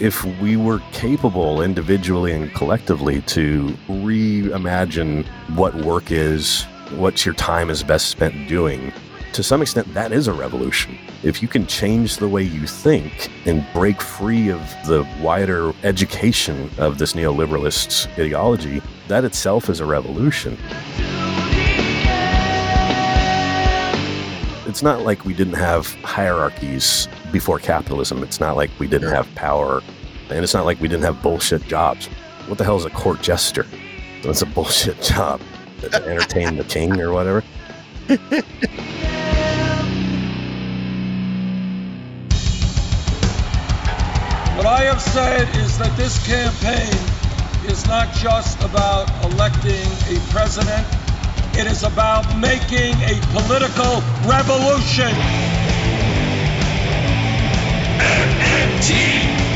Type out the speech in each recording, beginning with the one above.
if we were capable individually and collectively to reimagine what work is, what your time is best spent doing, to some extent, that is a revolution. If you can change the way you think and break free of the wider education of this neoliberalist ideology, that itself is a revolution. It's not like we didn't have hierarchies before capitalism. It's not like we didn't have power. And it's not like we didn't have bullshit jobs. What the hell is a court jester? That's a bullshit job to entertain the king or whatever. What I have said is that this campaign is not just about electing a president, it is about making a political revolution. MMT.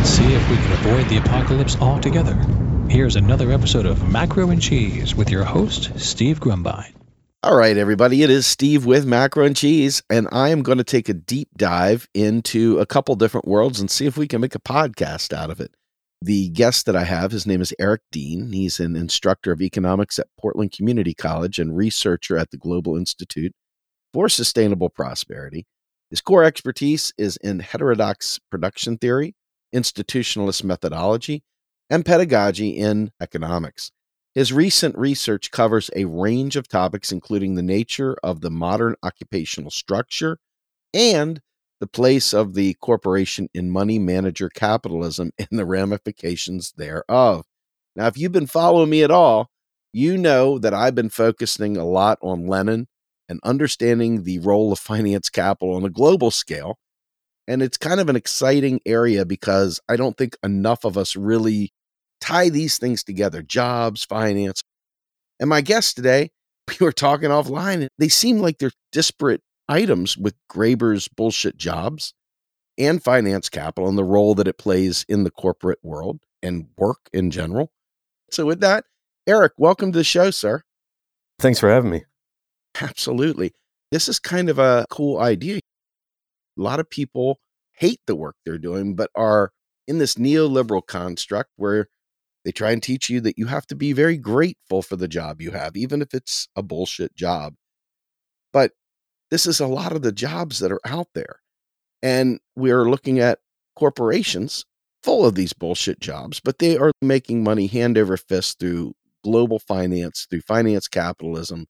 Let's see if we can avoid the apocalypse altogether. Here's another episode of Macro and Cheese with your host, Steve Grumbine. All right, everybody, it is Steve with Macro and Cheese, and I am going to take a deep dive into a couple different worlds and see if we can make a podcast out of it. The guest that I have, his name is Eric Dean. He's an instructor of economics at Portland Community College and researcher at the Global Institute for Sustainable Prosperity. His core expertise is in heterodox production theory, institutionalist methodology, and pedagogy in economics. His recent research covers a range of topics, including the nature of the modern occupational structure and the place of the corporation in money manager capitalism and the ramifications thereof. Now, if you've been following me at all, you know that I've been focusing a lot on Lenin and understanding the role of finance capital on a global scale. And it's kind of an exciting area because I don't think enough of us really tie these things together jobs, finance. And my guest today, we were talking offline, they seem like they're disparate items with Graeber's bullshit jobs and finance capital and the role that it plays in the corporate world and work in general. So, with that, Eric, welcome to the show, sir. Thanks for having me. Absolutely. This is kind of a cool idea. A lot of people hate the work they're doing, but are in this neoliberal construct where they try and teach you that you have to be very grateful for the job you have, even if it's a bullshit job. But this is a lot of the jobs that are out there. And we're looking at corporations full of these bullshit jobs, but they are making money hand over fist through global finance, through finance capitalism,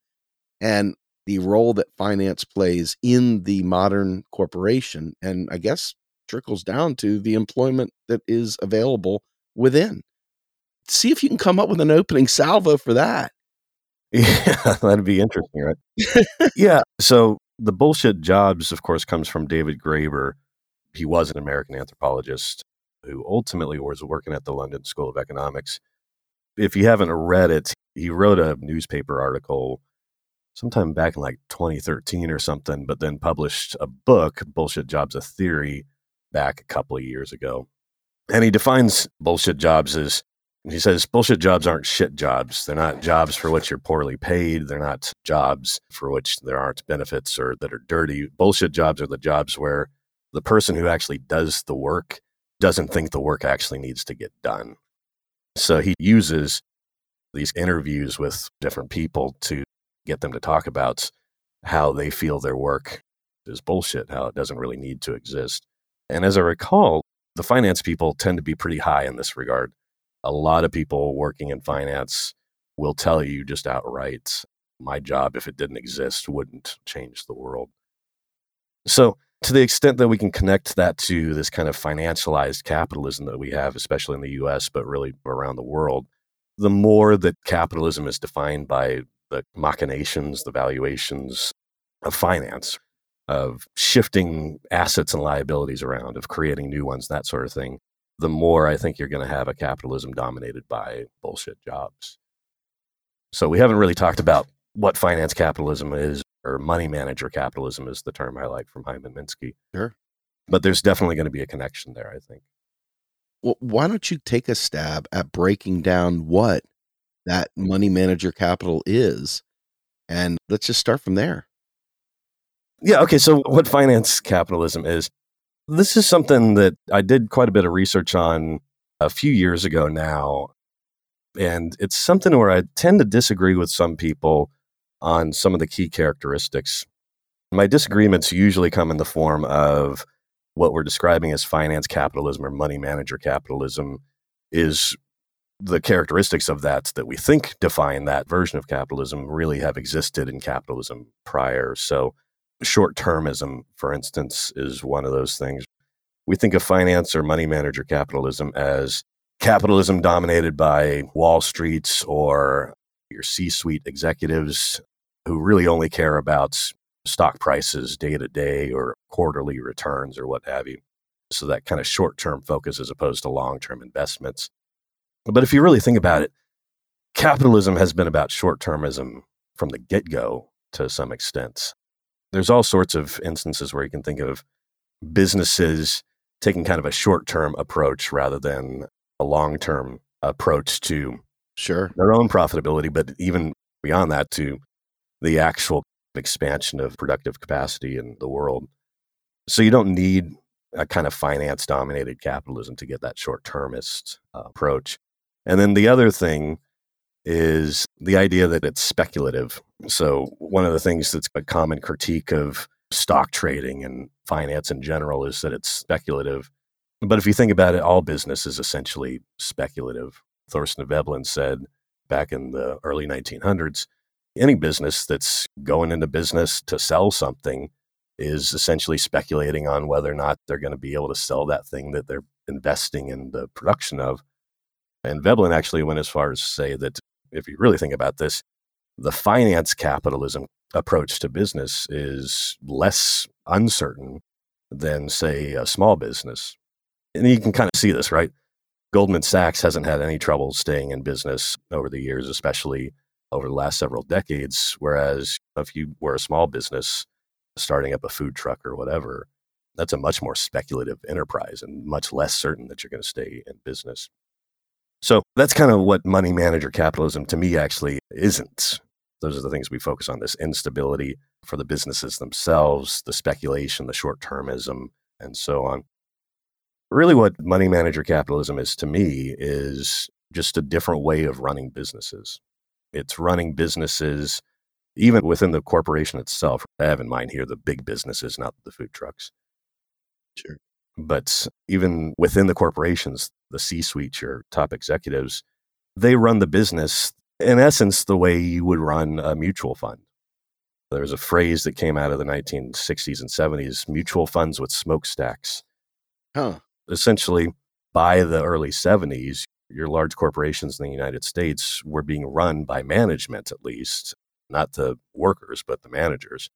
and the role that finance plays in the modern corporation. And I guess trickles down to the employment that is available within. See if you can come up with an opening salvo for that. Yeah, that'd be interesting, right? yeah. So the bullshit jobs, of course, comes from David Graeber. He was an American anthropologist who ultimately was working at the London School of Economics. If you haven't read it, he wrote a newspaper article sometime back in like 2013 or something, but then published a book, Bullshit Jobs, a Theory, back a couple of years ago. And he defines bullshit jobs as he says bullshit jobs aren't shit jobs. They're not jobs for which you're poorly paid. They're not jobs for which there aren't benefits or that are dirty. Bullshit jobs are the jobs where the person who actually does the work doesn't think the work actually needs to get done. So he uses these interviews with different people to get them to talk about how they feel their work is bullshit, how it doesn't really need to exist. And as I recall, the finance people tend to be pretty high in this regard. A lot of people working in finance will tell you just outright, my job, if it didn't exist, wouldn't change the world. So, to the extent that we can connect that to this kind of financialized capitalism that we have, especially in the US, but really around the world, the more that capitalism is defined by the machinations, the valuations of finance, of shifting assets and liabilities around, of creating new ones, that sort of thing, the more I think you're going to have a capitalism dominated by bullshit jobs. So we haven't really talked about what finance capitalism is, or money manager capitalism is the term I like from Hyman Minsky. Sure. But there's definitely going to be a connection there, I think. Well, why don't you take a stab at breaking down what that money manager capital is? And let's just start from there. Yeah. Okay. So, what finance capitalism is, this is something that I did quite a bit of research on a few years ago now. And it's something where I tend to disagree with some people on some of the key characteristics. My disagreements usually come in the form of what we're describing as finance capitalism or money manager capitalism is the characteristics of that that we think define that version of capitalism really have existed in capitalism prior. So, short termism, for instance, is one of those things. We think of finance or money manager capitalism as capitalism dominated by Wall Streets or your C suite executives who really only care about stock prices day to day or quarterly returns or what have you. So that kind of short term focus as opposed to long term investments. But if you really think about it, capitalism has been about short termism from the get go to some extent. There's all sorts of instances where you can think of businesses taking kind of a short term approach rather than a long term approach to Sure. their own profitability, but even beyond that to the actual expansion of productive capacity in the world. So you don't need a kind of finance dominated capitalism to get that short termist uh, approach. And then the other thing is the idea that it's speculative. So one of the things that's a common critique of stock trading and finance in general is that it's speculative. But if you think about it, all business is essentially speculative. Thorstein Veblen said back in the early 1900s any business that's going into business to sell something is essentially speculating on whether or not they're going to be able to sell that thing that they're investing in the production of. And Veblen actually went as far as to say that if you really think about this, the finance capitalism approach to business is less uncertain than, say, a small business. And you can kind of see this, right? Goldman Sachs hasn't had any trouble staying in business over the years, especially over the last several decades. Whereas if you were a small business starting up a food truck or whatever, that's a much more speculative enterprise and much less certain that you're going to stay in business. So that's kind of what money manager capitalism to me actually isn't. Those are the things we focus on this instability for the businesses themselves, the speculation, the short termism, and so on. Really, what money manager capitalism is to me is just a different way of running businesses. It's running businesses even within the corporation itself. I have in mind here the big businesses, not the food trucks. Sure. But even within the corporations, the C suite, your top executives, they run the business in essence the way you would run a mutual fund. There's a phrase that came out of the 1960s and 70s mutual funds with smokestacks. Huh. Essentially, by the early 70s, your large corporations in the United States were being run by management, at least, not the workers, but the managers.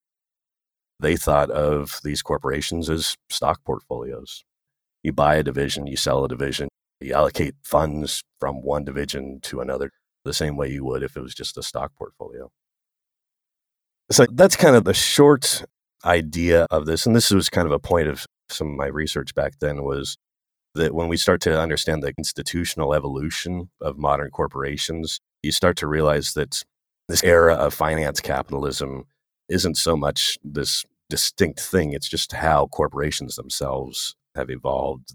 They thought of these corporations as stock portfolios. You buy a division, you sell a division, you allocate funds from one division to another the same way you would if it was just a stock portfolio. So that's kind of the short idea of this. And this was kind of a point of some of my research back then was that when we start to understand the institutional evolution of modern corporations, you start to realize that this era of finance capitalism isn't so much this distinct thing, it's just how corporations themselves have evolved.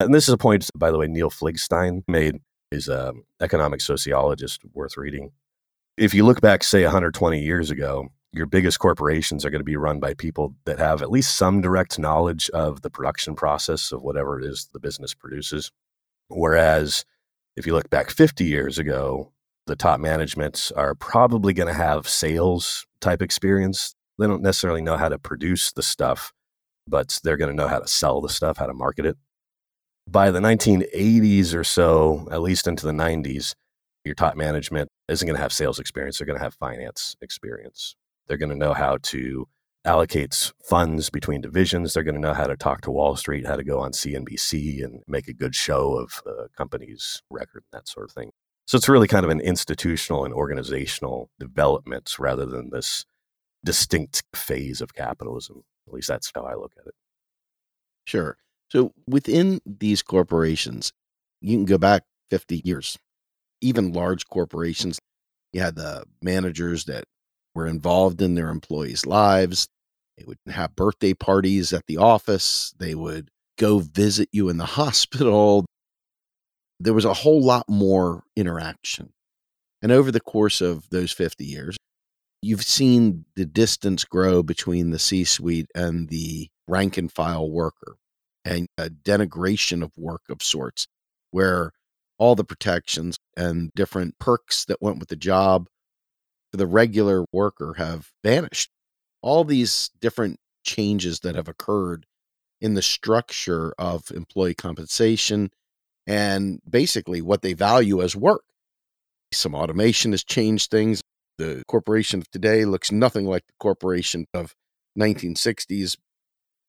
And this is a point, by the way, Neil Fligstein made. He's an economic sociologist worth reading. If you look back, say, 120 years ago, your biggest corporations are going to be run by people that have at least some direct knowledge of the production process of whatever it is the business produces. Whereas if you look back 50 years ago, the top managements are probably going to have sales type experience. They don't necessarily know how to produce the stuff, but they're going to know how to sell the stuff, how to market it. By the 1980s or so, at least into the 90s, your top management isn't going to have sales experience. They're going to have finance experience. They're going to know how to allocate funds between divisions. They're going to know how to talk to Wall Street, how to go on CNBC and make a good show of the company's record, that sort of thing. So it's really kind of an institutional and organizational development rather than this distinct phase of capitalism. At least that's how I look at it. Sure. So within these corporations, you can go back 50 years. Even large corporations, you had the managers that were involved in their employees' lives. They would have birthday parties at the office. They would go visit you in the hospital. There was a whole lot more interaction. And over the course of those 50 years, you've seen the distance grow between the C suite and the rank and file worker and a denigration of work of sorts, where all the protections and different perks that went with the job for the regular worker have vanished. All these different changes that have occurred in the structure of employee compensation and basically what they value as work. Some automation has changed things. The corporation of today looks nothing like the corporation of 1960s,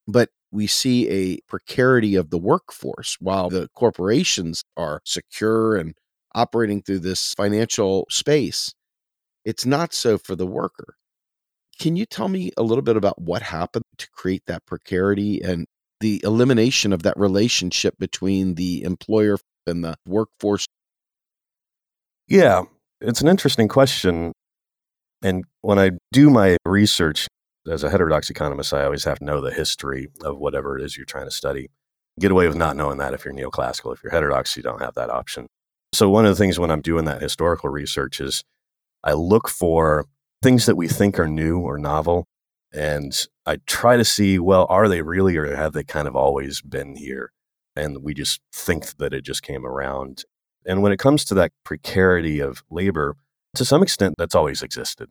but we see a precarity of the workforce while the corporations are secure and operating through this financial space. It's not so for the worker. Can you tell me a little bit about what happened to create that precarity and the elimination of that relationship between the employer and the workforce? Yeah, it's an interesting question. And when I do my research as a heterodox economist, I always have to know the history of whatever it is you're trying to study. Get away with not knowing that if you're neoclassical. If you're heterodox, you don't have that option. So, one of the things when I'm doing that historical research is I look for things that we think are new or novel. And I try to see, well, are they really or have they kind of always been here? And we just think that it just came around. And when it comes to that precarity of labor, to some extent, that's always existed.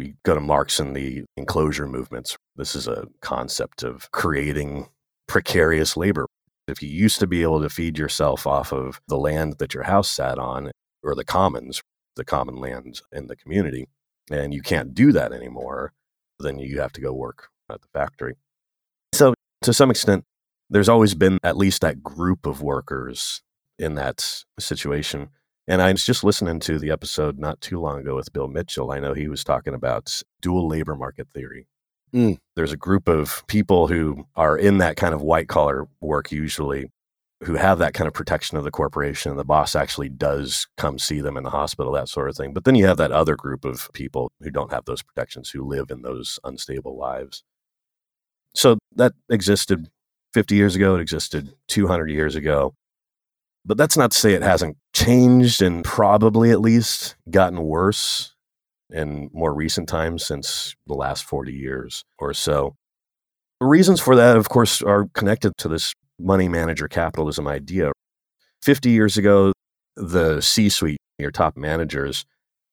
We go to Marx and the enclosure movements. This is a concept of creating precarious labor. If you used to be able to feed yourself off of the land that your house sat on or the commons, the common land in the community, and you can't do that anymore, then you have to go work at the factory. So, to some extent, there's always been at least that group of workers in that situation. And I was just listening to the episode not too long ago with Bill Mitchell. I know he was talking about dual labor market theory. Mm. There's a group of people who are in that kind of white collar work usually who have that kind of protection of the corporation. And the boss actually does come see them in the hospital, that sort of thing. But then you have that other group of people who don't have those protections, who live in those unstable lives. So that existed 50 years ago, it existed 200 years ago. But that's not to say it hasn't changed and probably at least gotten worse in more recent times since the last 40 years or so. The reasons for that, of course, are connected to this money manager capitalism idea. 50 years ago, the C suite, your top managers,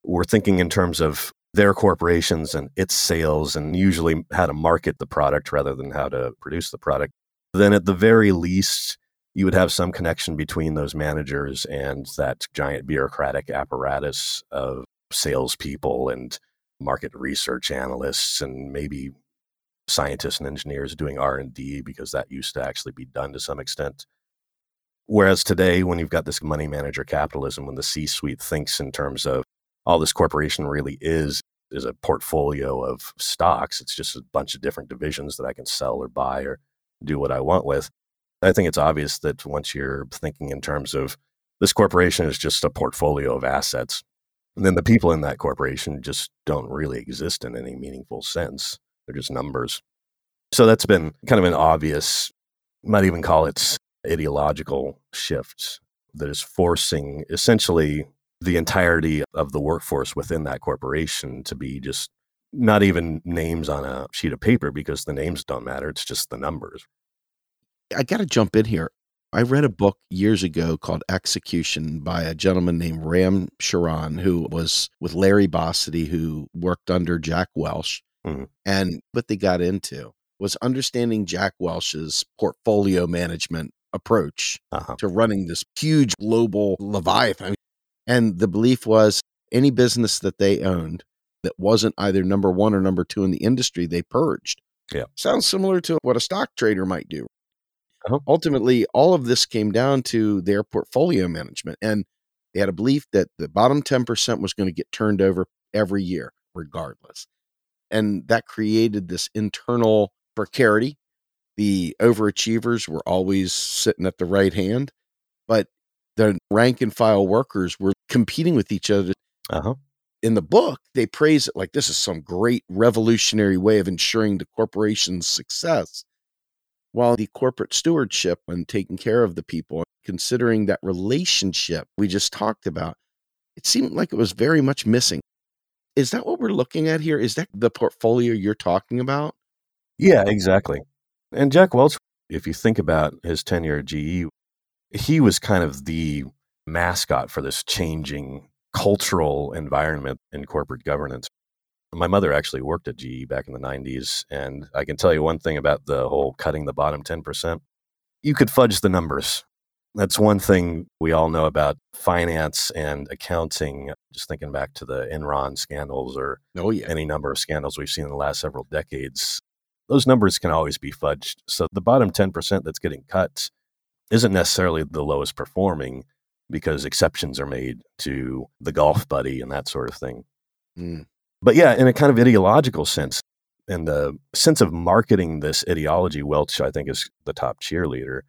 were thinking in terms of their corporations and its sales and usually how to market the product rather than how to produce the product. Then, at the very least, you would have some connection between those managers and that giant bureaucratic apparatus of salespeople and market research analysts and maybe scientists and engineers doing r&d because that used to actually be done to some extent. Whereas today when you've got this money manager capitalism when the c-suite thinks in terms of all this corporation really is is a portfolio of stocks it's just a bunch of different divisions that i can sell or buy or do what i want with i think it's obvious that once you're thinking in terms of this corporation is just a portfolio of assets and then the people in that corporation just don't really exist in any meaningful sense they're just numbers. So that's been kind of an obvious, might even call it ideological shift that is forcing essentially the entirety of the workforce within that corporation to be just not even names on a sheet of paper because the names don't matter. It's just the numbers. I got to jump in here. I read a book years ago called Execution by a gentleman named Ram Charan, who was with Larry Bossidy, who worked under Jack Welch. Mm-hmm. And what they got into was understanding Jack Welch's portfolio management approach Uh-huh. to running this huge global Leviathan. And the belief was any business that they owned that wasn't either number one or number two in the industry, they purged. Yeah. Sounds similar to what a stock trader might do. Uh-huh. Ultimately, all of this came down to their portfolio management. And they had a belief that the bottom 10% was going to get turned over every year, regardless. And that created this internal precarity. The overachievers were always sitting at the right hand, but the rank and file workers were competing with each other Uh huh. in the book, they praise it like this is some great revolutionary way of ensuring the corporation's success. While the corporate stewardship and taking care of the people, considering that relationship we just talked about, it seemed like it was very much missing. Is that what we're looking at here? Is that the portfolio you're talking about? Yeah, exactly. And Jack Welch, if you think about his tenure at GE, he was kind of the mascot for this changing cultural environment in corporate governance. My mother actually worked at GE back in the 90s, and I can tell you one thing about the whole cutting the bottom 10%. You could fudge the numbers. That's one thing we all know about finance and accounting. Just thinking back to the Enron scandals or Oh, yeah. any number of scandals we've seen in the last several decades, those numbers can always be fudged. So the bottom 10% that's getting cut isn't necessarily the lowest performing because exceptions are made to the golf buddy and that sort of thing. Mm. But yeah, in a kind of ideological sense, in the sense of marketing this ideology, Welch, I think, is the top cheerleader.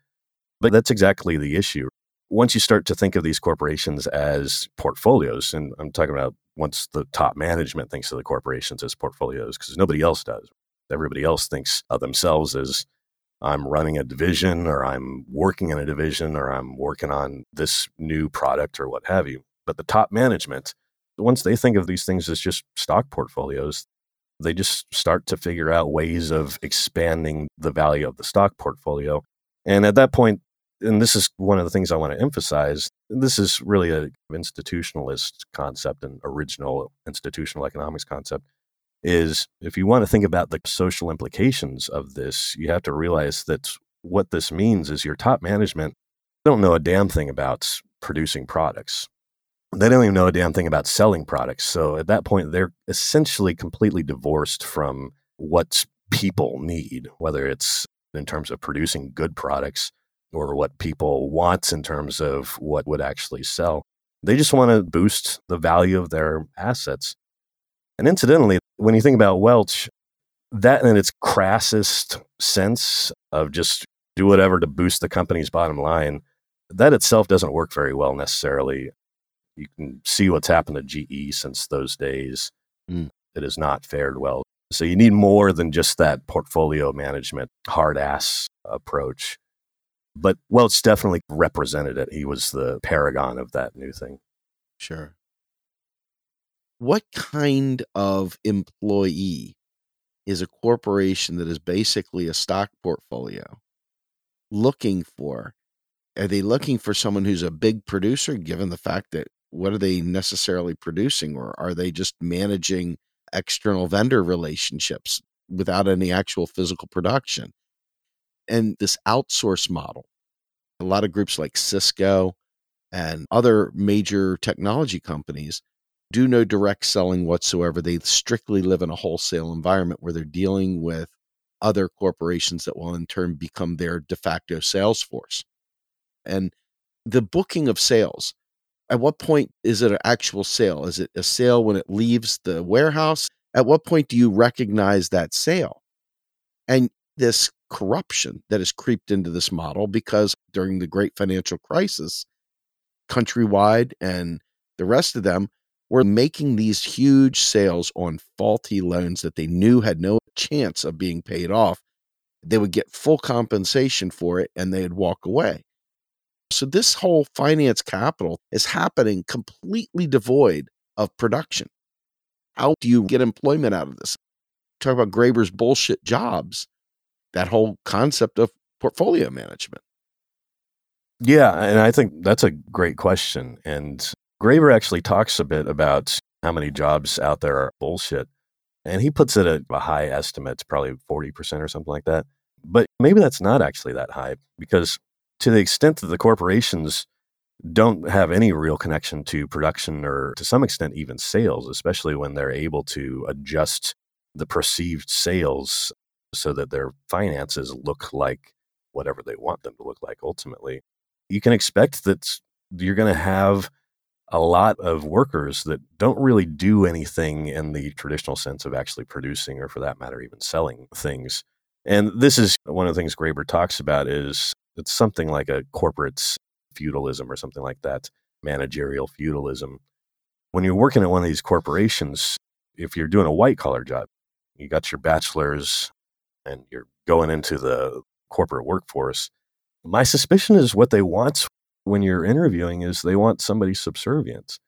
But that's exactly the issue. Once you start to think of these corporations as portfolios, and I'm talking about once the top management thinks of the corporations as portfolios, because nobody else does. Everybody else thinks of themselves as I'm running a division or I'm working in a division or I'm working on this new product or what have you. But the top management, once they think of these things as just stock portfolios, they just start to figure out ways of expanding the value of the stock portfolio. And at that point, and this is one of the things I want to emphasize, this is really an institutionalist concept and original institutional economics concept is if you want to think about the social implications of this, you have to realize that what this means is your top management don't know a damn thing about producing products. They don't even know a damn thing about selling products. So at that point, they're essentially completely divorced from what people need, whether it's in terms of producing good products or what people want in terms of what would actually sell. They just want to boost the value of their assets. And incidentally, when you think about Welch, that in its crassest sense of just do whatever to boost the company's bottom line, that itself doesn't work very well necessarily. You can see what's happened to GE since those days. Mm. It has not fared well. So you need more than just that portfolio management hard ass approach. But Welch definitely represented it. He was the paragon of that new thing. Sure. What kind of employee is a corporation that is basically a stock portfolio looking for? Are they looking for someone who's a big producer, given the fact that what are they necessarily producing, or are they just managing external vendor relationships without any actual physical production? And this outsource model, a lot of groups like Cisco and other major technology companies do no direct selling whatsoever. They strictly live in a wholesale environment where they're dealing with other corporations that will in turn become their de facto sales force. And the booking of sales, at what point is it an actual sale? Is it a sale when it leaves the warehouse? At what point do you recognize that sale? And this corruption that has creeped into this model because during the great financial crisis, countrywide and the rest of them were making these huge sales on faulty loans that they knew had no chance of being paid off. They would get full compensation for it and they'd walk away. So, this whole finance capital is happening completely devoid of production. How do you get employment out of this? Talk about Graeber's bullshit jobs, that whole concept of portfolio management. Yeah, and I think that's a great question. And Graeber actually talks a bit about how many jobs out there are bullshit. And he puts it at a high estimate, probably 40% or something like that. But maybe that's not actually that high because to the extent that the corporations don't have any real connection to production or to some extent even sales, especially when they're able to adjust the perceived sales so that their finances look like whatever they want them to look like ultimately. You can expect that you're going to have a lot of workers that don't really do anything in the traditional sense of actually producing or for that matter even selling things. And this is one of the things Graeber talks about is it's something like a corporate feudalism or something like that, managerial feudalism. When you're working at one of these corporations, if you're doing a white collar job, you got your bachelor's and you're going into the corporate workforce. My suspicion is what they want when you're interviewing is they want somebody subservient.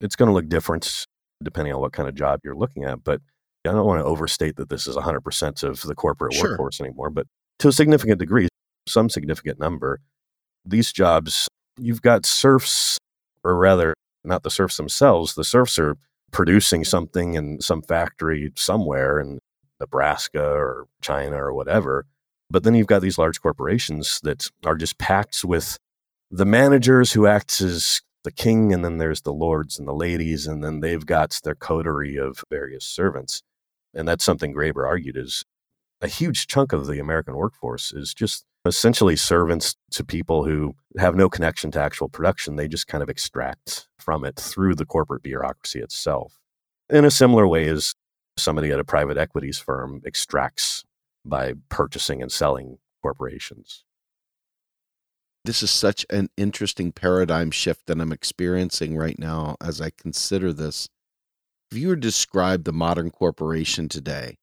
It's going to look different depending on what kind of job you're looking at, but I don't want to overstate that this is 100% of the corporate Sure. workforce anymore, but to a significant degree, some significant number, these jobs, you've got serfs, or rather, not the serfs themselves, the serfs are producing something in some factory somewhere in Nebraska or China or whatever. But then you've got these large corporations that are just packed with the managers who act as the king, and then there's the lords and the ladies, and then they've got their coterie of various servants. And that's something Graeber argued is a huge chunk of the American workforce is just essentially servants to people who have no connection to actual production. They just kind of extract from it through the corporate bureaucracy itself. In a similar way as somebody at a private equities firm extracts by purchasing and selling corporations. This is such an interesting paradigm shift that I'm experiencing right now as I consider this. If you were to describe the modern corporation today,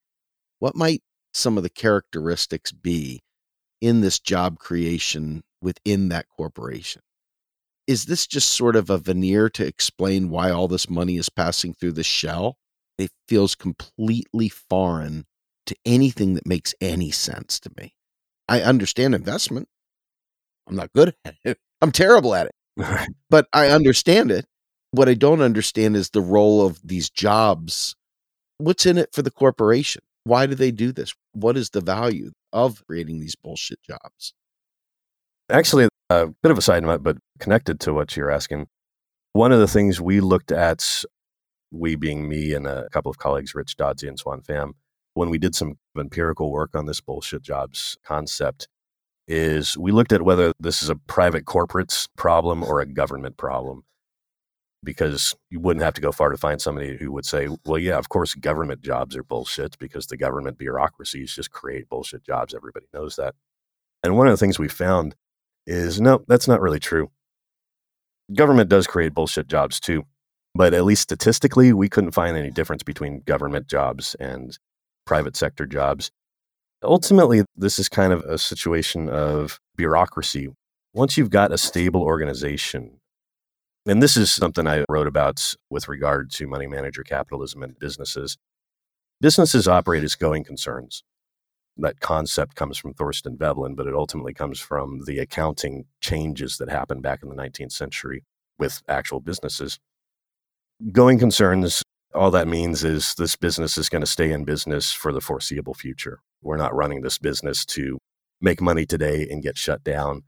what might some of the characteristics be in this job creation within that corporation? Is this just sort of a veneer to explain why all this money is passing through the shell? It feels completely foreign to anything that makes any sense to me. I understand investment. I'm not good at it. I'm terrible at it, but I understand it. What I don't understand is the role of these jobs. What's in it for the corporation? Why do they do this? What is the value of creating these bullshit jobs? Actually, a bit of a side note, but connected to what you're asking. One of the things we looked at, we being me and a couple of colleagues, Rich Dodsey and Swan Pham, when we did some empirical work on this bullshit jobs concept, is we looked at whether this is a private corporate's problem or a government problem. Because you wouldn't have to go far to find somebody who would say, well, yeah, of course, government jobs are bullshit because the government bureaucracies just create bullshit jobs. Everybody knows that. And one of the things we found is no, that's not really true. Government does create bullshit jobs too, but at least statistically, we couldn't find any difference between government jobs and private sector jobs. Ultimately, this is kind of a situation of bureaucracy. Once you've got a stable organization, and this is something I wrote about with regard to money manager capitalism and businesses. Businesses operate as going concerns that concept comes from Thorstein Veblen, but it ultimately comes from the accounting changes that happened back in the 19th century with actual businesses. Going concerns, all that means is this business is going to stay in business for the foreseeable future. We're not running this business to make money today and get shut down.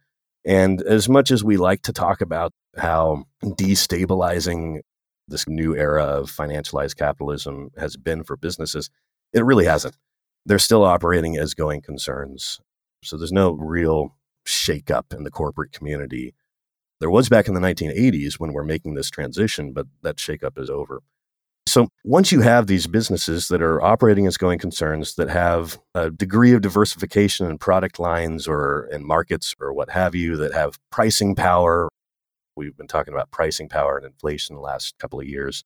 And as much as we like to talk about how destabilizing this new era of financialized capitalism has been for businesses, it really hasn't they're still operating as going concerns. So there's no real shakeup in the corporate community. There was back in the 1980s when we're making this transition, but that shakeup is over. So once you have these businesses that are operating as going concerns that have a degree of diversification in product lines or in markets or what have you, that have pricing power, we've been talking about pricing power and inflation the last couple of years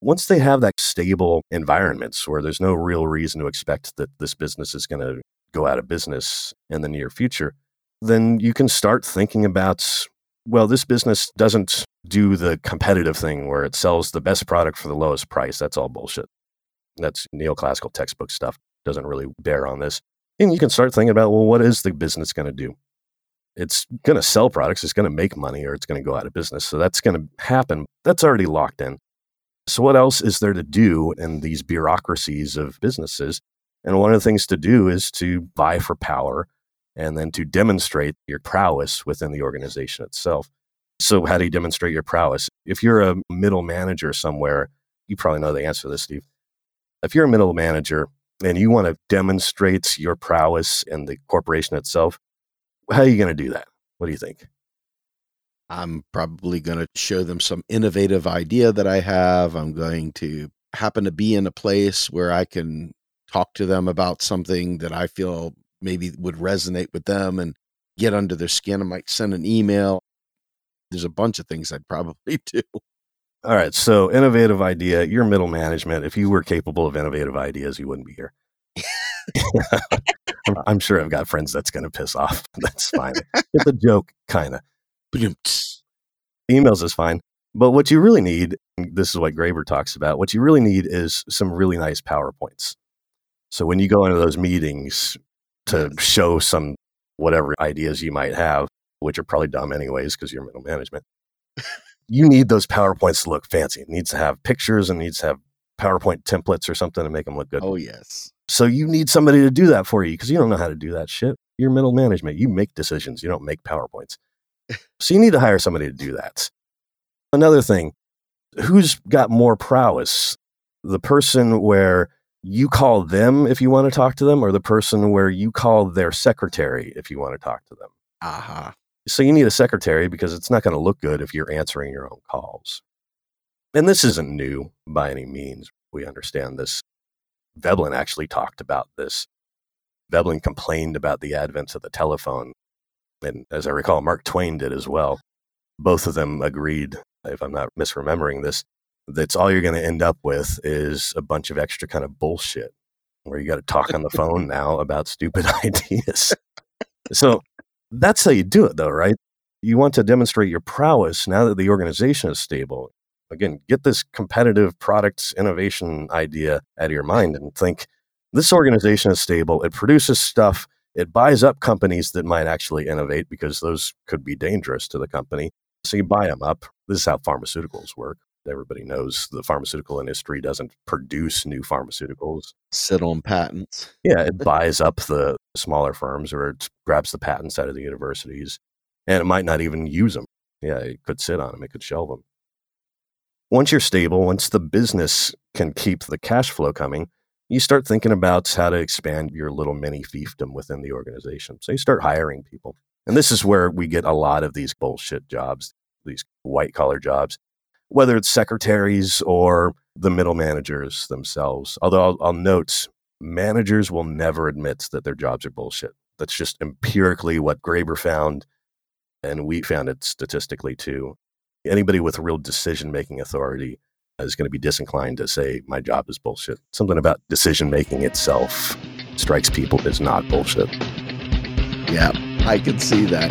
once they have that stable environments where there's no real reason to expect that this business is going to go out of business in the near future, then you can start thinking about, well, this business doesn't do the competitive thing where it sells the best product for the lowest price. That's all bullshit. That's neoclassical textbook stuff. Doesn't really bear on this. And you can start thinking about, well, what is the business going to do? It's going to sell products, it's going to make money, or it's going to go out of business. So that's going to happen. That's already locked in. So, what else is there to do in these bureaucracies of businesses? And one of the things to do is to buy for power and then to demonstrate your prowess within the organization itself. So, how do you demonstrate your prowess? If you're a middle manager somewhere, you probably know the answer to this, Steve. If you're a middle manager and you want to demonstrate your prowess in the corporation itself, how are you going to do that? What do you think? I'm probably going to show them some innovative idea that I have. I'm going to happen to be in a place where I can talk to them about something that I feel maybe would resonate with them and get under their skin. I might send an email. There's a bunch of things I'd probably do. All right. So, innovative idea. You're middle management. If you were capable of innovative ideas, you wouldn't be here. I'm- I'm sure I've got friends that's going to piss off. That's fine. It's a joke, kind of. Emails is fine. But what you really need, and this is what Graeber talks about, what you really need is some really nice PowerPoints. So when you go into those meetings to show some whatever ideas you might have, which are probably dumb anyways because you're middle management, you need those PowerPoints to look fancy. It needs to have pictures and needs to have PowerPoint templates or something to make them look good. Oh, yes. So you need somebody to do that for you because you don't know how to do that shit. You're middle management. You make decisions. You don't make PowerPoints. so you need to hire somebody to do that. Another thing, who's got more prowess? The person where you call them if you want to talk to them, or the person where you call their secretary if you want to talk to them? Aha. So you need a secretary because it's not going to look good if you're answering your own calls. And this isn't new by any means. We understand this. Veblen actually talked about this. Veblen complained about the advent of the telephone. And as I recall, Mark Twain did as well. Both of them agreed, if I'm not misremembering this, that's all you're going to end up with is a bunch of extra kind of bullshit where you got to talk on the phone now about stupid ideas. So that's how you do it, though, right? You want to demonstrate your prowess now that the organization is stable. Again, get this competitive products innovation idea out of your mind and think this organization is stable. It produces stuff. It buys up companies that might actually innovate because those could be dangerous to the company. So you buy them up. This is how pharmaceuticals work. Everybody knows the pharmaceutical industry doesn't produce new pharmaceuticals. Sit on patents. Yeah, it buys up the smaller firms or it grabs the patents out of the universities and it might not even use them. Yeah, it could sit on them, it could shelve them. Once you're stable, once the business can keep the cash flow coming, you start thinking about how to expand your little mini fiefdom within the organization. So you start hiring people. And this is where we get a lot of these bullshit jobs, these white collar jobs, whether it's secretaries or the middle managers themselves. Although I'll, I'll note, managers will never admit that their jobs are bullshit. That's just empirically what Graeber found, and we found it statistically too. Anybody with real decision making authority is going to be disinclined to say, My job is bullshit. Something about decision making itself strikes people as not bullshit. Yeah, I can see that.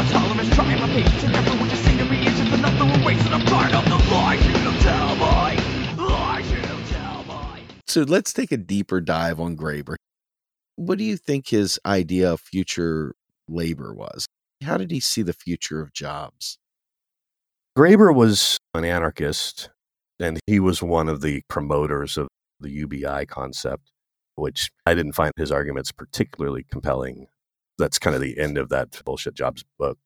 My tolerance, trying my patience, and never would you see me. It's just another one waiting. I'm tired of the lies you tell me. Lies you tell me. So let's take a deeper dive on Graeber. What do you think his idea of future labor was? How did he see the future of jobs? Graeber was an anarchist, and he was one of the promoters of the UBI concept, which I didn't find his arguments particularly compelling. That's kind of the end of that bullshit jobs book.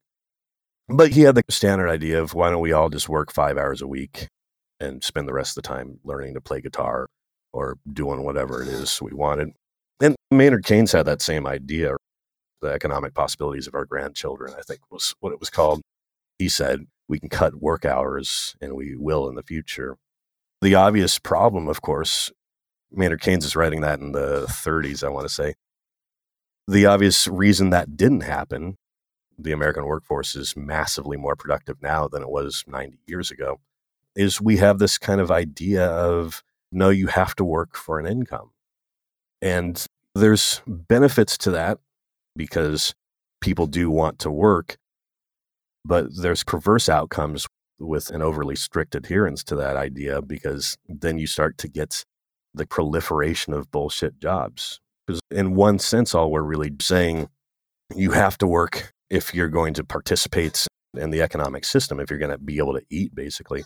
But he had the standard idea of why don't we all just work five hours a week and spend the rest of the time learning to play guitar or doing whatever it is we wanted. And Maynard Keynes had that same idea. The economic possibilities of our grandchildren, I think, was what it was called. He said, we can cut work hours and we will in the future. The obvious problem, of course, Maynard Keynes is writing that in the 30s, I want to say. The obvious reason that didn't happen, the American workforce is massively more productive now than it was 90 years ago, is we have this kind of idea of no, you have to work for an income. And there's benefits to that because people do want to work, but there's perverse outcomes with an overly strict adherence to that idea because then you start to get the proliferation of bullshit jobs. Because in one sense, all we're really saying, you have to work if you're going to participate in the economic system, if you're going to be able to eat, basically.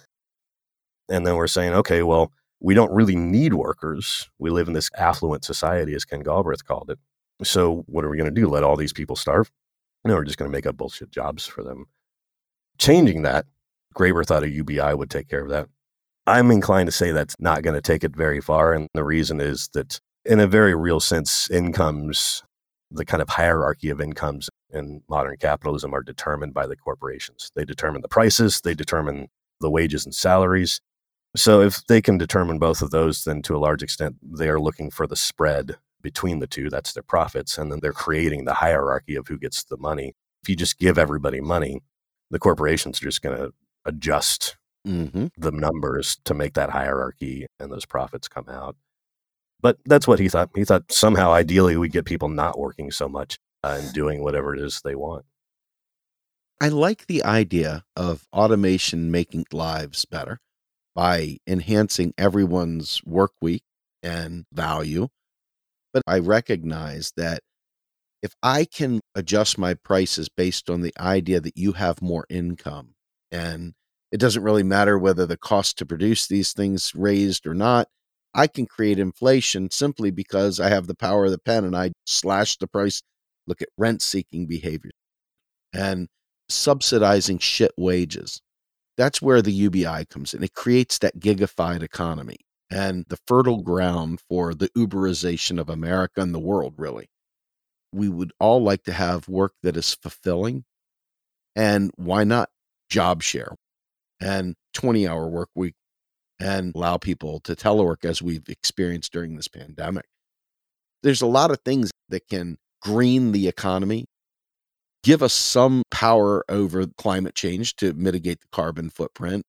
And then we're saying, okay, well, we don't really need workers. We live in this affluent society, as Ken Galbraith called it. So what are we going to do? Let all these people starve? No, we're just going to make up bullshit jobs for them. Changing that, Graeber thought a UBI would take care of that. I'm inclined to say that's not going to take it very far. And the reason is that, in a very real sense, incomes, the kind of hierarchy of incomes in modern capitalism are determined by the corporations. They determine the prices, they determine the wages and salaries. So if they can determine both of those, then to a large extent, they are looking for the spread between the two. That's their profits. And then they're creating the hierarchy of who gets the money. If you just give everybody money, the corporations are just going to adjust Mm-hmm. the numbers to make that hierarchy and those profits come out. But that's what he thought. He thought somehow, ideally, we'd get people not working so much and doing whatever it is they want. I like the idea of automation making lives better by enhancing everyone's work week and value. But I recognize that if I can adjust my prices based on the idea that you have more income and it doesn't really matter whether the cost to produce these things raised or not. I can create inflation simply because I have the power of the pen and I slash the price. Look at rent seeking behavior and subsidizing shit wages. That's where the UBI comes in. It creates that gigafied economy and the fertile ground for the Uberization of America and the world, really. We would all like to have work that is fulfilling. And why not job share? and 20 hour work week and allow people to telework as we've experienced during this pandemic. There's a lot of things that can green the economy, give us some power over climate change to mitigate the carbon footprint.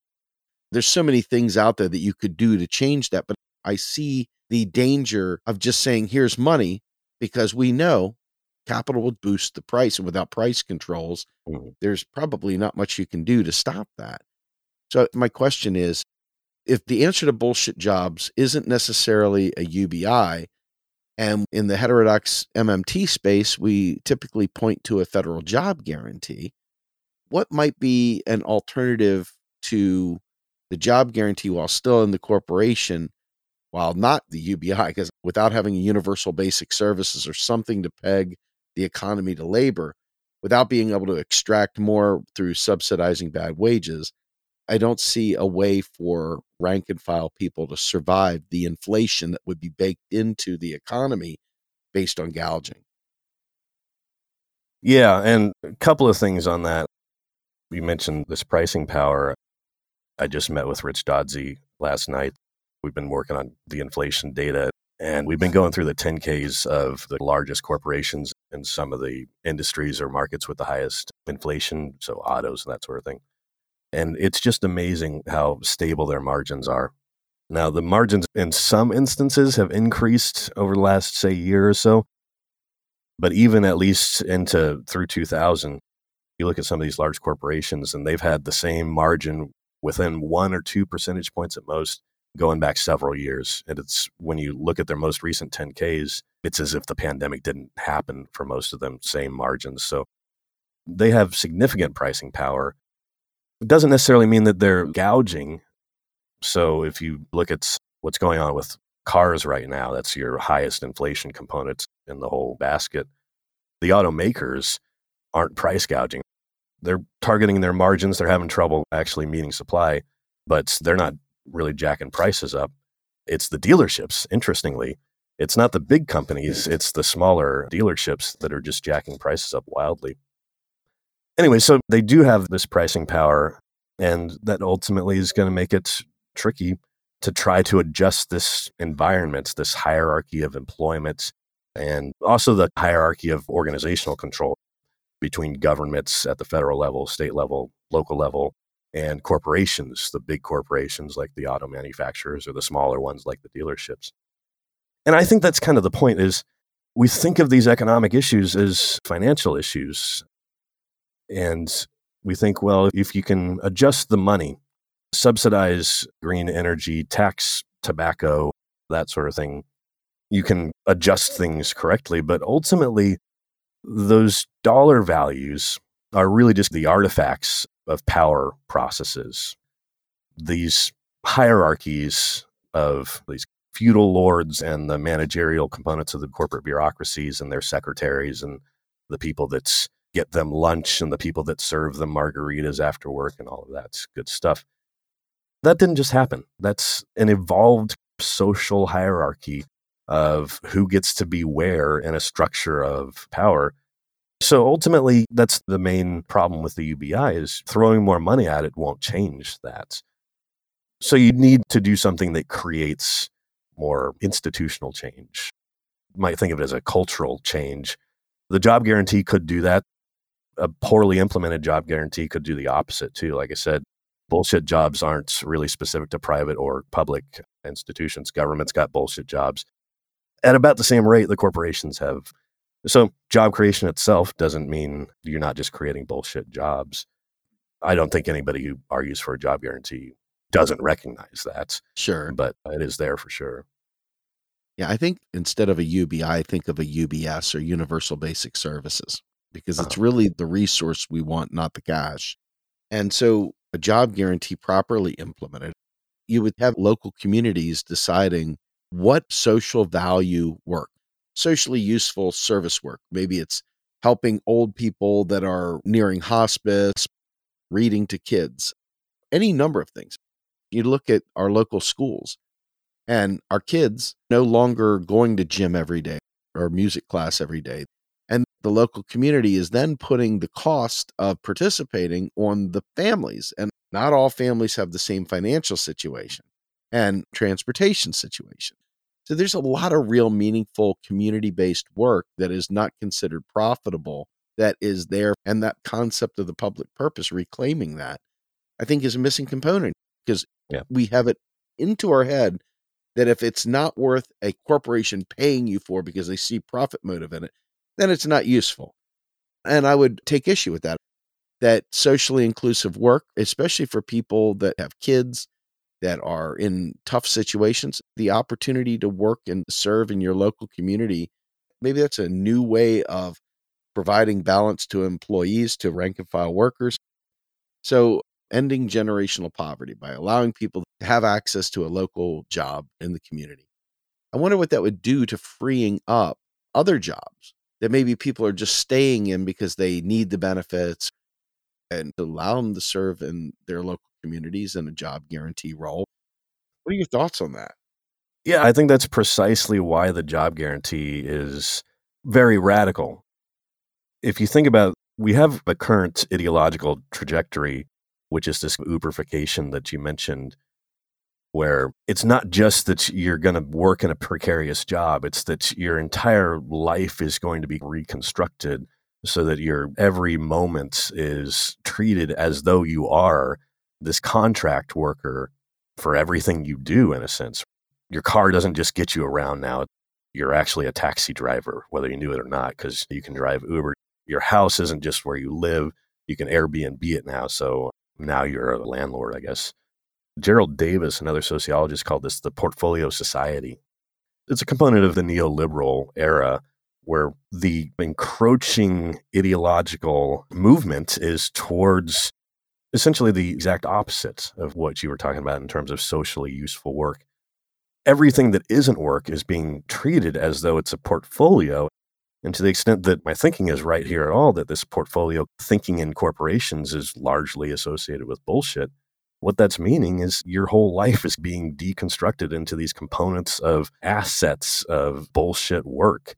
There's so many things out there that you could do to change that, but I see the danger of just saying, here's money, because we know capital would boost the price. And without price controls, Mhm. there's probably not much you can do to stop that. So my question is if the answer to bullshit jobs isn't necessarily a UBI, and in the heterodox MMT space, we typically point to a federal job guarantee, what might be an alternative to the job guarantee while still in the corporation, while not the UBI? Because without having universal basic services or something to peg the economy to labor, without being able to extract more through subsidizing bad wages, I don't see a way for rank and file people to survive the inflation that would be baked into the economy based on gouging. Yeah, and a couple of things on that. You mentioned this pricing power. I just met with Rich Dodsey last night. We've been working on the inflation data, and we've been going through the 10Ks of the largest corporations in some of the industries or markets with the highest inflation, so autos and that sort of thing. And it's just amazing how stable their margins are. Now, the margins in some instances have increased over the last, say, year or so. But even at least into through 2000, you look at some of these large corporations and they've had the same margin within one or two percentage points at most going back several years. And it's when you look at their most recent 10Ks, it's as if the pandemic didn't happen for most of them, same margins. So they have significant pricing power. It doesn't necessarily mean that they're gouging. So if you look at what's going on with cars right now, that's your highest inflation component in the whole basket. The automakers aren't price gouging. They're targeting their margins. They're having trouble actually meeting supply, but they're not really jacking prices up. It's the dealerships, interestingly. It's not the big companies, it's the smaller dealerships that are just jacking prices up wildly. Anyway, so they do have this pricing power, and that ultimately is going to make it tricky to try to adjust this environment, this hierarchy of employment, and also the hierarchy of organizational control between governments at the federal level, state level, local level, and corporations, the big corporations like the auto manufacturers or the smaller ones like the dealerships. And I think that's kind of the point is we think of these economic issues as financial issues. And we think, well, if you can adjust the money, subsidize green energy, tax tobacco, that sort of thing, you can adjust things correctly. But ultimately, those dollar values are really just the artifacts of power processes. These hierarchies of these feudal lords and the managerial components of the corporate bureaucracies and their secretaries and the people that get them lunch and the people that serve them margaritas after work and all of that's good stuff. That didn't just happen. That's an evolved social hierarchy of who gets to be where in a structure of power. So ultimately, that's the main problem with the UBI is throwing more money at it won't change that. So you need to do something that creates more institutional change. You might think of it as a cultural change. The job guarantee could do that. A poorly implemented job guarantee could do the opposite too. Like I said, bullshit jobs aren't really specific to private or public institutions. Government's got bullshit jobs at about the same rate the corporations have. So, job creation itself doesn't mean you're not just creating bullshit jobs. I don't think anybody who argues for a job guarantee doesn't recognize that. Sure. But it is there for sure. Yeah, I think instead of a UBI, I think of a UBS or Universal Basic Services because it's Uh-huh. really the resource we want, not the cash. And so, a job guarantee properly implemented, you would have local communities deciding what social value work, socially useful service work. Maybe it's helping old people that are nearing hospice, reading to kids, any number of things. You look at our local schools and our kids no longer going to gym every day or music class every day. The local community is then putting the cost of participating on the families. And not all families have the same financial situation and transportation situation. So there's a lot of real meaningful community based work that is not considered profitable that is there. And that concept of the public purpose, reclaiming that, I think is a missing component because Yeah. we have it into our head that if it's not worth a corporation paying you for because they see profit motive in it, then it's not useful. And I would take issue with that. That socially inclusive work, especially for people that have kids that are in tough situations, the opportunity to work and serve in your local community, maybe that's a new way of providing balance to employees, to rank and file workers. So, ending generational poverty by allowing people to have access to a local job in the community. I wonder what that would do to freeing up other jobs that maybe people are just staying in because they need the benefits and allow them to serve in their local communities in a job guarantee role. What are your thoughts on that? Yeah, I think that's precisely why the job guarantee is very radical. If you think about we have a current ideological trajectory, which is this uberification that you mentioned, where it's not just that you're going to work in a precarious job, it's that your entire life is going to be reconstructed so that your every moment is treated as though you are this contract worker for everything you do, in a sense. Your car doesn't just get you around now. You're actually a taxi driver, whether you knew it or not, because you can drive Uber. Your house isn't just where you live. You can Airbnb it now. So now you're a landlord, I guess. Gerald Davis, another sociologist, called this the portfolio society. It's a component of the neoliberal era where the encroaching ideological movement is towards essentially the exact opposite of what you were talking about in terms of socially useful work. Everything that isn't work is being treated as though it's a portfolio. And to the extent that my thinking is right here at all, that this portfolio thinking in corporations is largely associated with bullshit, what that's meaning is your whole life is being deconstructed into these components of assets of bullshit work.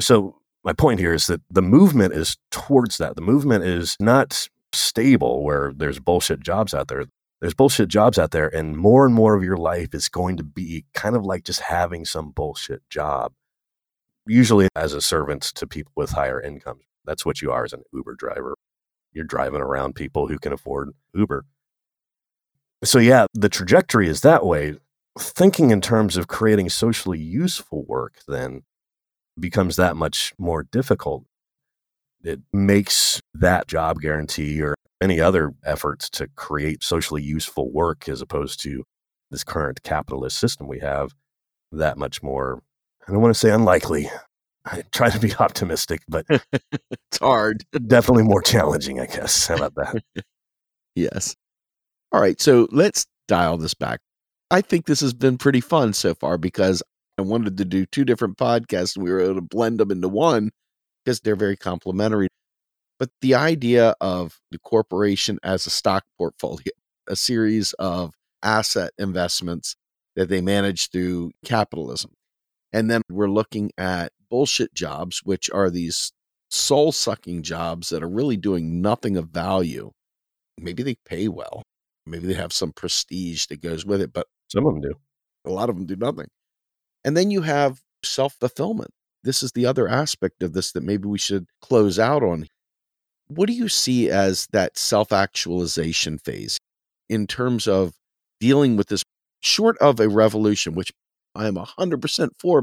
So, my point here is that the movement is towards that. The movement is not stable where there's bullshit jobs out there. there's bullshit jobs out there, and more and more of your life is going to be kind of like just having some bullshit job, usually as a servant to people with higher incomes. That's what you are as an Uber driver. You're driving around people who can afford Uber. So, yeah, the trajectory is that way. Thinking in terms of creating socially useful work then becomes that much more difficult. It makes that job guarantee or any other efforts to create socially useful work as opposed to this current capitalist system we have that much more, I don't want to say unlikely. I try to be optimistic, but it's hard. definitely more challenging, I guess. How about that? Yes. All right. So let's dial this back. I think this has been pretty fun so far because I wanted to do two different podcasts and we were able to blend them into one because they're very complementary. But the idea of the corporation as a stock portfolio, a series of asset investments that they manage through capitalism. And then we're looking at bullshit jobs, which are these soul sucking jobs that are really doing nothing of value. Maybe they pay well, maybe they have some prestige that goes with it, but Some of them do. a lot of them do nothing. And then you have self fulfillment. This is the other aspect of this that maybe we should close out on. What do you see as that self actualization phase in terms of dealing with this, short of a revolution, which I am 100% for,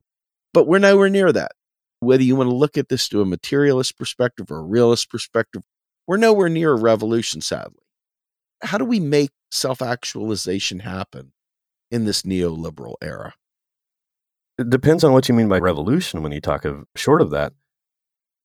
but we're nowhere near that. Whether you want to look at this to a materialist perspective or a realist perspective, we're nowhere near a revolution, sadly. How do we make self actualization happen in this neoliberal era? It depends on what you mean by revolution when you talk of short of that.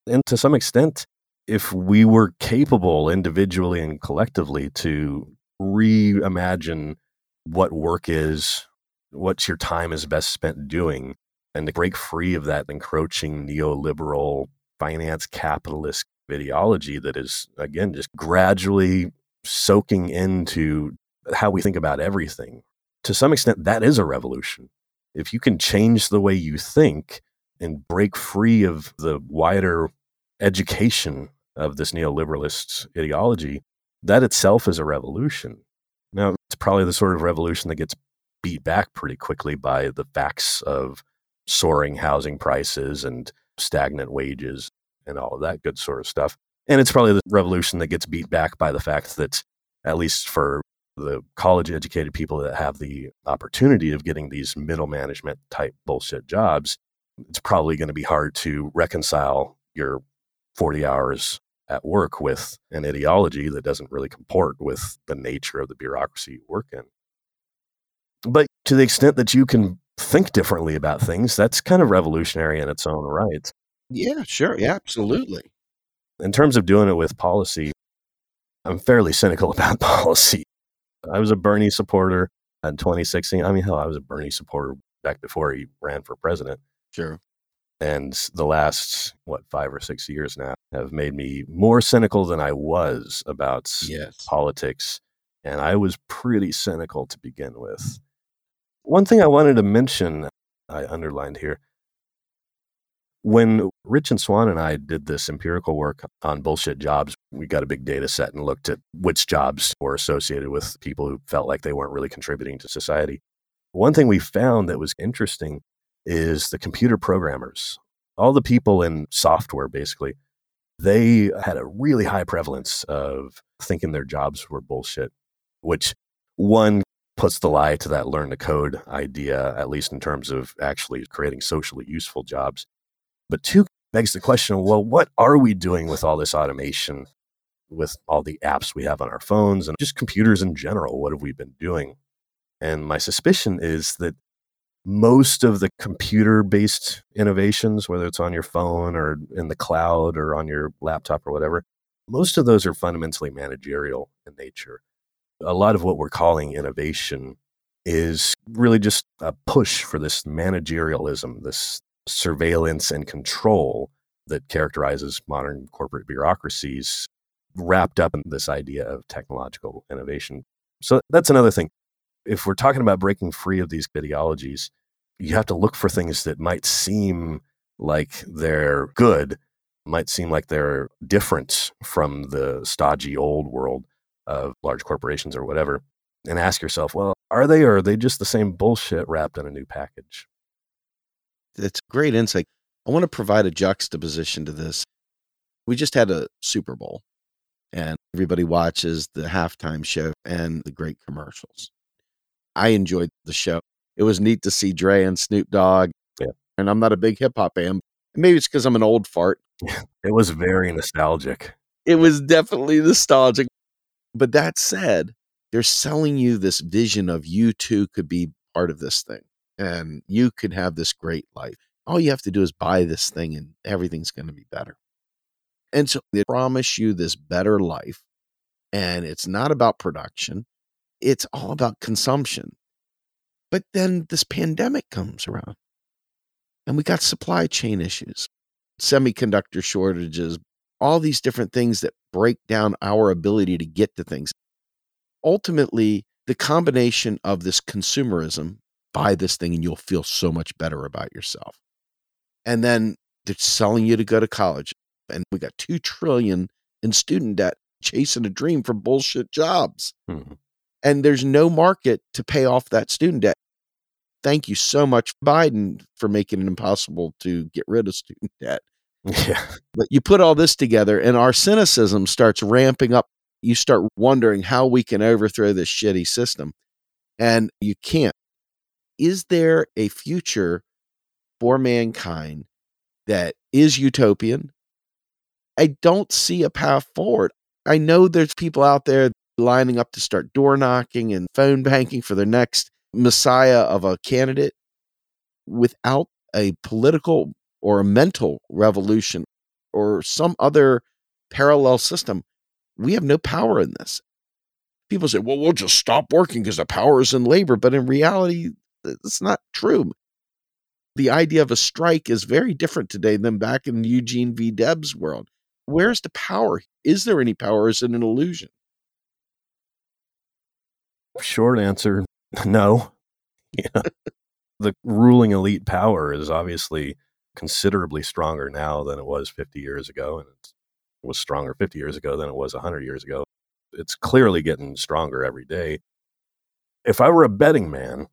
And to some extent, if we were capable individually and collectively to reimagine what work is, what your time is best spent doing, and to break free of that encroaching neoliberal finance capitalist ideology that is, again, just gradually soaking into how we think about everything. To some extent, that is a revolution. If you can change the way you think and break free of the wider education of this neoliberalist ideology, that itself is a revolution. Now, it's probably the sort of revolution that gets beat back pretty quickly by the facts of soaring housing prices and stagnant wages and all of that good sort of stuff. And it's probably the revolution that gets beat back by the fact that, at least for the college educated people that have the opportunity of getting these middle management type bullshit jobs, it's probably going to be hard to reconcile your 40 hours at work with an ideology that doesn't really comport with the nature of the bureaucracy you work in. But to the extent that you can think differently about things, that's kind of revolutionary in its own right. Yeah, sure. Yeah, absolutely. In terms of doing it with policy, I'm fairly cynical about policy. I was a Bernie supporter in 2016. I mean, hell, I was a Bernie supporter back before he ran for president. Sure. And the last, what, five or six years now have made me more cynical than I was about Yes. politics. And I was pretty cynical to begin with. One thing I wanted to mention, I underlined here. When Rich and Swan and I did this empirical work on bullshit jobs, we got a big data set and looked at which jobs were associated with people who felt like they weren't really contributing to society. One thing we found that was interesting is the computer programmers, all the people in software, basically, they had a really high prevalence of thinking their jobs were bullshit, which one puts the lie to that learn to code idea, at least in terms of actually creating socially useful jobs. But two begs the question well, what are we doing with all this automation, with all the apps we have on our phones and just computers in general? What have we been doing? And my suspicion is that most of the computer based innovations, whether it's on your phone or in the cloud or on your laptop or whatever, most of those are fundamentally managerial in nature. A lot of what we're calling innovation is really just a push for this managerialism, this surveillance and control that characterizes modern corporate bureaucracies, wrapped up in this idea of technological innovation. So that's another thing. If we're talking about breaking free of these ideologies, you have to look for things that might seem like they're good, might seem like they're different from the stodgy old world of large corporations or whatever. and ask yourself, well, are they or are they just the same bullshit wrapped in a new package? It's great insight. I want to provide a juxtaposition to this. We just had a Super Bowl and everybody watches the halftime show and the great commercials. I enjoyed the show. It was neat to see Dre and Snoop Dogg. Yeah. And I'm not a big hip hop fan. Maybe it's because I'm an old fart. It was very nostalgic. It was definitely nostalgic. But that said, they're selling you this vision of you too could be part of this thing and you could have this great life. All you have to do is buy this thing and everything's going to be better. And so they promise you this better life. And it's not about production, it's all about consumption. But then this pandemic comes around and we got supply chain issues, semiconductor shortages, all these different things that break down our ability to get to things. Ultimately, the combination of this consumerism, buy this thing and you'll feel so much better about yourself. And then they're selling you to go to college. And we got 2 trillion in student debt chasing a dream for bullshit jobs. Mhm. And there's no market to pay off that student debt. Thank you so much, Biden, for making it impossible to get rid of student debt. Yeah. But you put all this together, and our cynicism starts ramping up. You start wondering how we can overthrow this shitty system. And you can't. Is there a future for mankind that is utopian? I don't see a path forward. I know there's people out there lining up to start door knocking and phone banking for the next messiah of a candidate without a political or a mental revolution or some other parallel system. We have no power in this. People say, well, we'll just stop working because the power is in labor. But in reality, it's not true. The idea of a strike is very different today than back in Eugene V. Debs' world. Where's the power? Is there any power? Is it an illusion? Short answer no. Yeah. the ruling elite power is obviously considerably stronger now than it was 50 years ago. And it was stronger 50 years ago than it was 100 years ago. It's clearly getting stronger every day. If I were a betting man,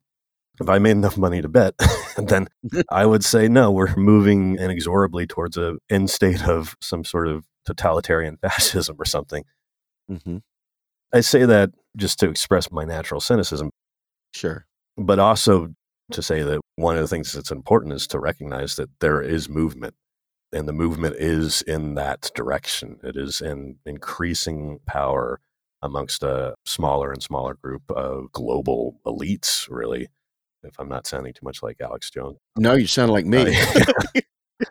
if I made enough money to bet, then I would say no, we're moving inexorably towards a end state of some sort of totalitarian fascism or something. Mm-hmm. I say that just to express my natural cynicism, Sure. but also to say that one of the things that's important is to recognize that there is movement and the movement is in that direction. It is in increasing power amongst a smaller and smaller group of global elites, really. If I'm not sounding too much like Alex Jones. No, you sound like me. Uh,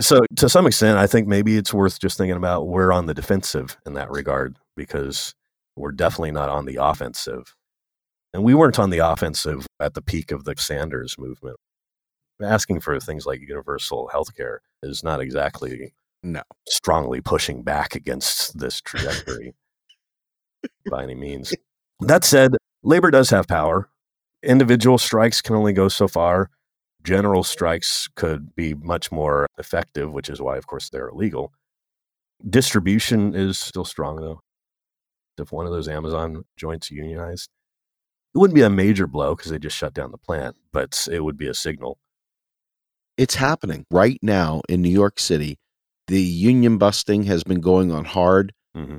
so to some extent, I think maybe it's worth just thinking about we're on the defensive in that regard because we're definitely not on the offensive. And we weren't on the offensive at the peak of the Sanders movement. Asking for things like universal health care is not exactly no. strongly pushing back against this trajectory by any means. That said, labor does have power. Individual strikes can only go so far. General strikes could be much more effective, which is why, of course, they're illegal. Distribution is still strong, though. If one of those Amazon joints unionized, it wouldn't be a major blow because they just shut down the plant, but it would be a signal. It's happening right now in New York City. The union busting has been going on hard. hmm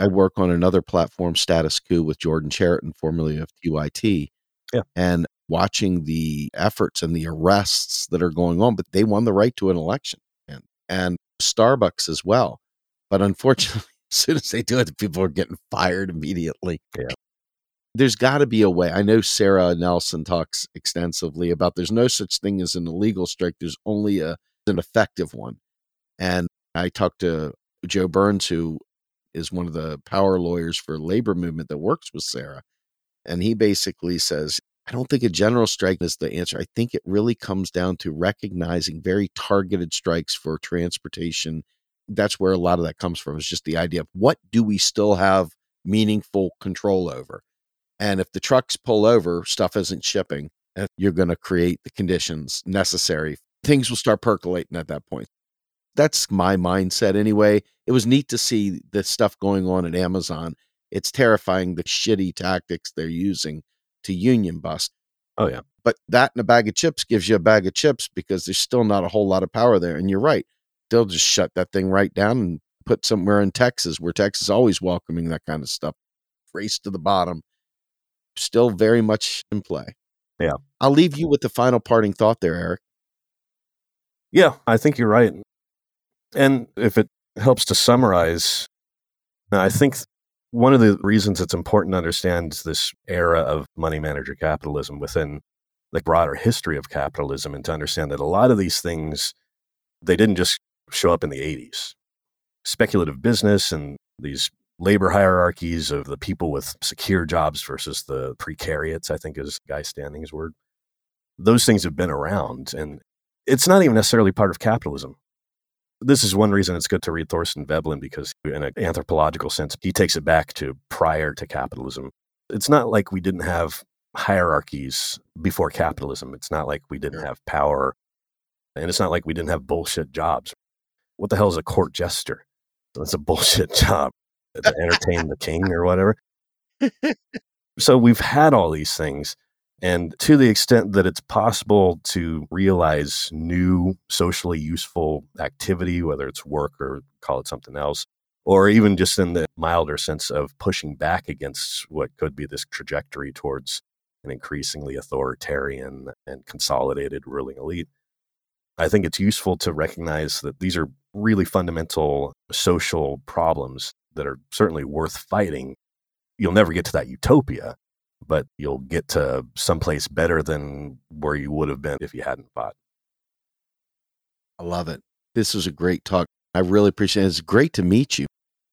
I work on another platform, Status Coup, with Jordan Chariton, formerly of TYT. Yeah. And watching the efforts and the arrests that are going on, but they won the right to an election. And, and Starbucks as well. But unfortunately, as soon as they do it, the people are getting fired immediately. Yeah. There's got to be a way. I know Sarah Nelson talks extensively about there's no such thing as an illegal strike. There's only a an effective one. And I talked to Joe Burns, who is one of the power lawyers for labor movement that works with Sarah. And he basically says, I don't think a general strike is the answer. I think it really comes down to recognizing very targeted strikes for transportation. That's where a lot of that comes from, is just the idea of what do we still have meaningful control over? And if the trucks pull over, stuff isn't shipping, and you're going to create the conditions necessary. Things will start percolating at that point. That's my mindset anyway. It was neat to see the stuff going on at Amazon it's terrifying the shitty tactics they're using to union bust. Oh, yeah. But that and a bag of chips gives you a bag of chips because there's still not a whole lot of power there. And you're right. They'll just shut that thing right down and put somewhere in Texas where Texas is always welcoming that kind of stuff. Race to the bottom. Still very much in play. Yeah. I'll leave you with the final parting thought there, Eric. Yeah, I think you're right. And if it helps to summarize, I think one of the reasons it's important to understand this era of money manager capitalism within the broader history of capitalism and to understand that a lot of these things they didn't just show up in the 80s speculative business and these labor hierarchies of the people with secure jobs versus the precariats i think is guy standing's word. Those things have been around and it's not even necessarily part of capitalism this is one reason it's good to read Thorstein Veblen because, in an anthropological sense, he takes it back to prior to capitalism. It's not like we didn't have hierarchies before capitalism. It's not like we didn't have power. And it's not like we didn't have bullshit jobs. What the hell is a court jester? It's a bullshit job to entertain the king or whatever. So we've had all these things. And to the extent that it's possible to realize new socially useful activity, whether it's work or call it something else, or even just in the milder sense of pushing back against what could be this trajectory towards an increasingly authoritarian and consolidated ruling elite. I think it's useful to recognize that these are really fundamental social problems that are certainly worth fighting. You'll never get to that utopia, but you'll get to someplace better than where you would have been if you hadn't fought. I love it. This was a great talk. I really appreciate it. It's great to meet you.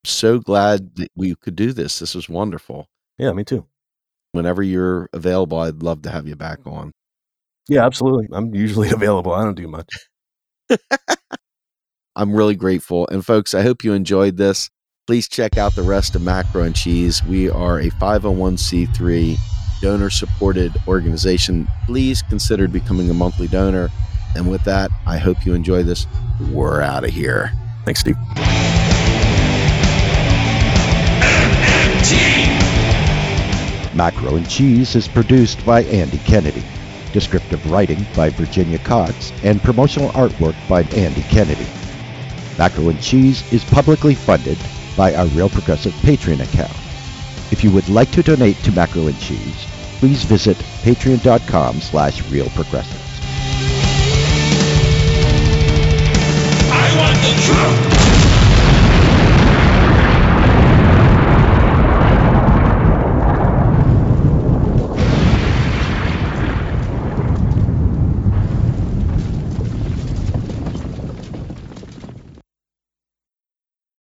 So glad that we could do this. This was wonderful. Yeah, me too. Whenever you're available, I'd love to have you back on. Yeah, absolutely. I'm usually available. I don't do much. I'm really grateful. And folks, I hope you enjoyed this. Please check out the rest of Macro and Cheese. We are a 501c3 donor supported organization. Please consider becoming a monthly donor. And with that, I hope you enjoy this. We're out of here. Thanks, Steve. Macro and Cheese is produced by Andy Kennedy. Descriptive writing by Virginia Cox and promotional artwork by Andy Kennedy. Macro and Cheese is publicly funded by our Real Progressive Patreon account. If you would like to donate to Macro and Cheese, please visit patreon.com slash realprogressives. I want the truth.